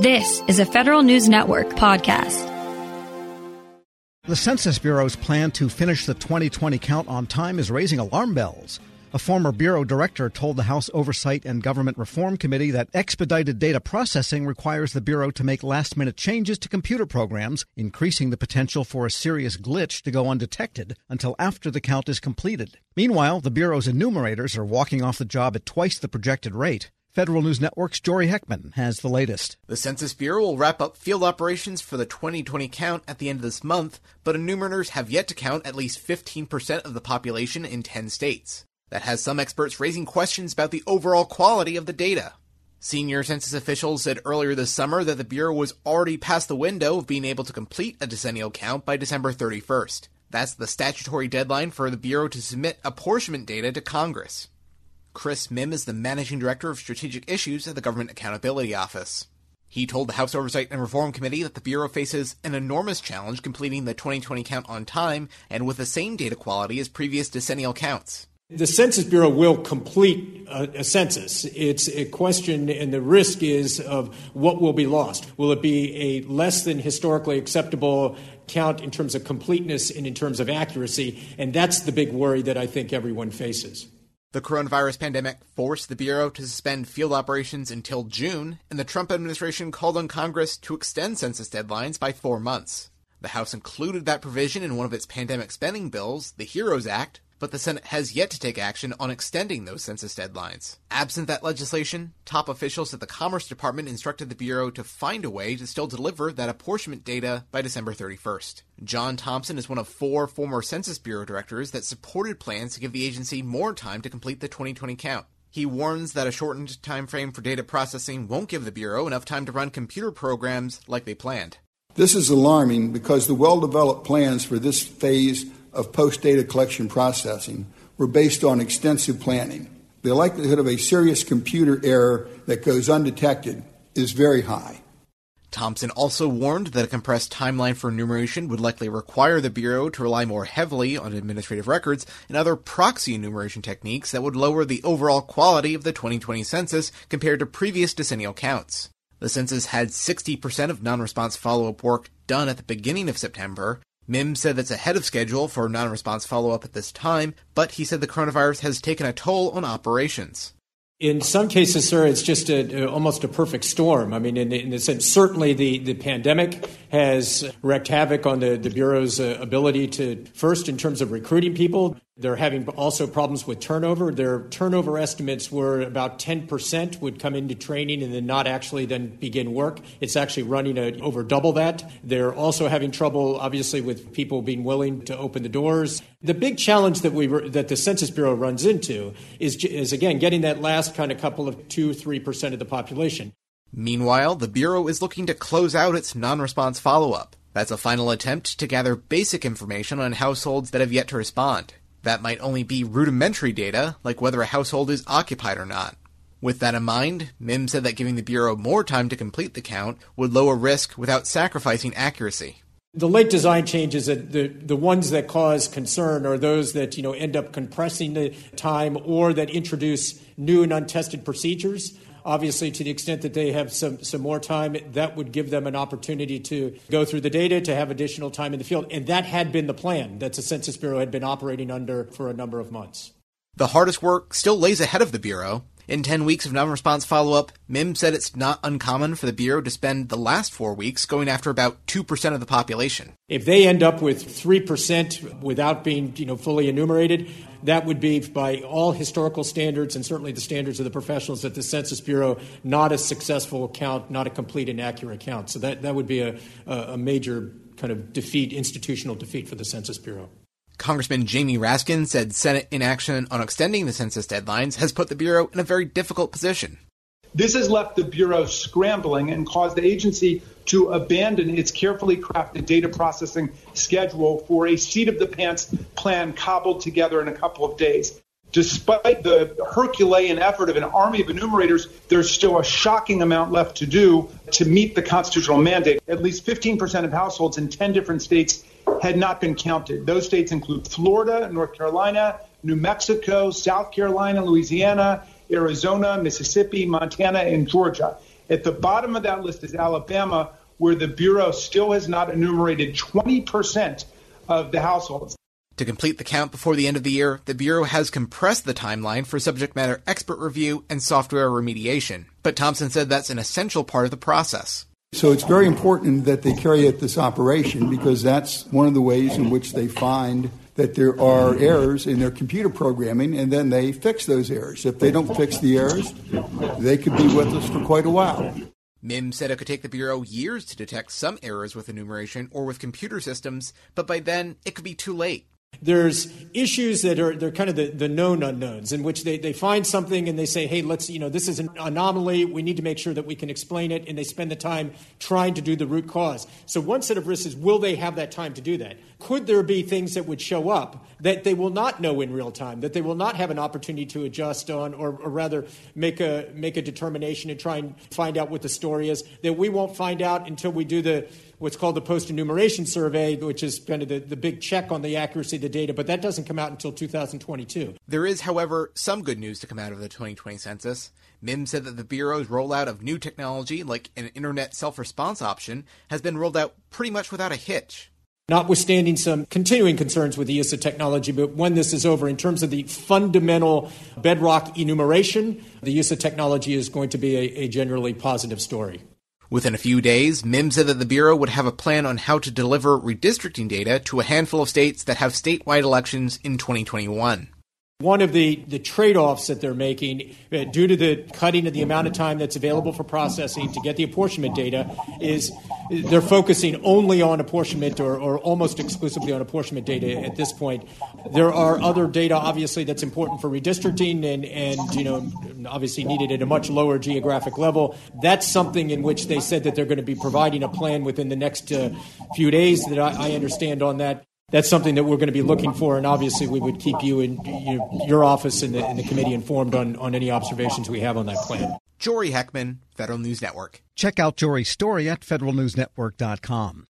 This is a Federal News Network podcast. The Census Bureau's plan to finish the 2020 count on time is raising alarm bells. A former Bureau director told the House Oversight and Government Reform Committee that expedited data processing requires the Bureau to make last minute changes to computer programs, increasing the potential for a serious glitch to go undetected until after the count is completed. Meanwhile, the Bureau's enumerators are walking off the job at twice the projected rate. Federal News Network's Jory Heckman has the latest. The Census Bureau will wrap up field operations for the 2020 count at the end of this month, but enumerators have yet to count at least 15% of the population in 10 states. That has some experts raising questions about the overall quality of the data. Senior census officials said earlier this summer that the Bureau was already past the window of being able to complete a decennial count by December 31st. That's the statutory deadline for the Bureau to submit apportionment data to Congress. Chris Mihm is the Managing Director of Strategic Issues at the Government Accountability Office. He told the House Oversight and Reform Committee that the Bureau faces an enormous challenge completing the 2020 count on time and with the same data quality as previous decennial counts. The Census Bureau will complete a, a, census. It's a question, and the risk is of what will be lost. Will it be a less than historically acceptable count in terms of completeness and in terms of accuracy? And that's the big worry that I think everyone faces. The coronavirus pandemic forced the Bureau to suspend field operations until June, and the Trump administration called on Congress to extend census deadlines by four months. The House included that provision in one of its pandemic spending bills, the HEROES Act, but the Senate has yet to take action on extending those census deadlines. Absent that legislation, top officials at the Commerce Department instructed the Bureau to find a way to still deliver that apportionment data by December 31st. John Thompson is one of four former Census Bureau directors that supported plans to give the agency more time to complete the 2020 count. He warns that a shortened time frame for data processing won't give the Bureau enough time to run computer programs like they planned. This is alarming because the well developed plans for this phase of post data collection processing were based on extensive planning. The likelihood of a serious computer error that goes undetected is very high. Thompson also warned that a compressed timeline for enumeration would likely require the Bureau to rely more heavily on administrative records and other proxy enumeration techniques that would lower the overall quality of the 2020 census compared to previous decennial counts. The census had 60% of non response follow up work done at the beginning of September, Mihm said that's ahead of schedule for non response follow up at this time, but he said the coronavirus has taken a toll on operations. In some cases, sir, it's just a, almost a perfect storm. I mean, in, in the sense, certainly the, the pandemic has wreaked havoc on the, the Bureau's uh, ability to, first, in terms of recruiting people, they're having also problems with turnover. Their turnover estimates were about 10% would come into training and then not actually then begin work. It's actually running a, over double that. They're also having trouble, obviously, with people being willing to open the doors. The big challenge that we that the Census Bureau runs into is, is again getting that last kind of couple of two, three percent of the population. Meanwhile, the Bureau is looking to close out its non-response follow-up. That's a final attempt to gather basic information on households that have yet to respond. That might only be rudimentary data, like whether a household is occupied or not. With that in mind, Mihm said that giving the Bureau more time to complete the count would lower risk without sacrificing accuracy. The late design changes, the, the ones that cause concern are those that you know end up compressing the time or that introduce new and untested procedures. Obviously, to the extent that they have some, some more time, that would give them an opportunity to go through the data, to have additional time in the field. And that had been the plan that the Census Bureau had been operating under for a number of months. The hardest work still lays ahead of the Bureau. In 10 weeks of non response follow up, Mihm said it's not uncommon for the Bureau to spend the last four weeks going after about 2% of the population. If they end up with 3% without being you know, fully enumerated, that would be, by all historical standards and certainly the standards of the professionals at the Census Bureau, not a successful count, not a complete and accurate count. So that, that would be a, a major kind of defeat, institutional defeat for the Census Bureau. Congressman Jamie Raskin said Senate inaction on extending the census deadlines has put the Bureau in a very difficult position. This has left the Bureau scrambling and caused the agency to abandon its carefully crafted data processing schedule for a seat of the pants plan cobbled together in a couple of days. Despite the Herculean effort of an army of enumerators, there's still a shocking amount left to do to meet the constitutional mandate. At least 15% of households in 10 different states had not been counted. Those states include Florida, North Carolina, New Mexico, South Carolina, Louisiana, Arizona, Mississippi, Montana, and Georgia. At the bottom of that list is Alabama, where the Bureau still has not enumerated 20% of the households. To complete the count before the end of the year, the Bureau has compressed the timeline for subject matter expert review and software remediation. But Thompson said that's an essential part of the process. So it's very important that they carry out this operation because that's one of the ways in which they find that there are errors in their computer programming and then they fix those errors. If they don't fix the errors, they could be with us for quite a while. Mihm said it could take the Bureau years to detect some errors with enumeration or with computer systems, but by then it could be too late. There's issues that are they're kind of the, the known unknowns in which they, they find something and they say, hey, let's, you know, this is an anomaly. We need to make sure that we can explain it. And they spend the time trying to do the root cause. So one set of risks is will they have that time to do that? Could there be things that would show up that they will not know in real time, that they will not have an opportunity to adjust on, or, or rather make a, make a determination and try and find out what the story is, that we won't find out until we do the what's called the post enumeration survey, which is kind of the, the big check on the accuracy the data, but that doesn't come out until 2022. There is, however, some good news to come out of the 2020 census. Mihm said that the Bureau's rollout of new technology, like an internet self response option, has been rolled out pretty much without a hitch. Notwithstanding some continuing concerns with the use of technology, but when this is over, in terms of the fundamental bedrock enumeration, the use of technology is going to be a, a generally positive story. Within a few days, Mihm said that the Bureau would have a plan on how to deliver redistricting data to a handful of states that have statewide elections in 2021. One of the, the trade offs that they're making, uh, due to the cutting of the amount of time that's available for processing to get the apportionment data, is they're focusing only on apportionment or, or almost exclusively on apportionment data at this point. There are other data, obviously, that's important for redistricting and, and you know, obviously needed at a much lower geographic level. That's something in which they said that they're going to be providing a plan within the next uh, few days that I, I understand on that that's something that we're going to be looking for, and obviously we would keep you and you, your office and the, and the, committee informed on, on any observations we have on that plan. Jory Heckman, Federal News Network. Check out Jory's story at federalnewsnetwork.com.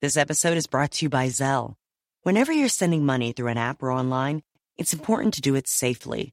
This episode is brought to you by Zelle. Whenever you're sending money through an app or online, it's important to do it safely.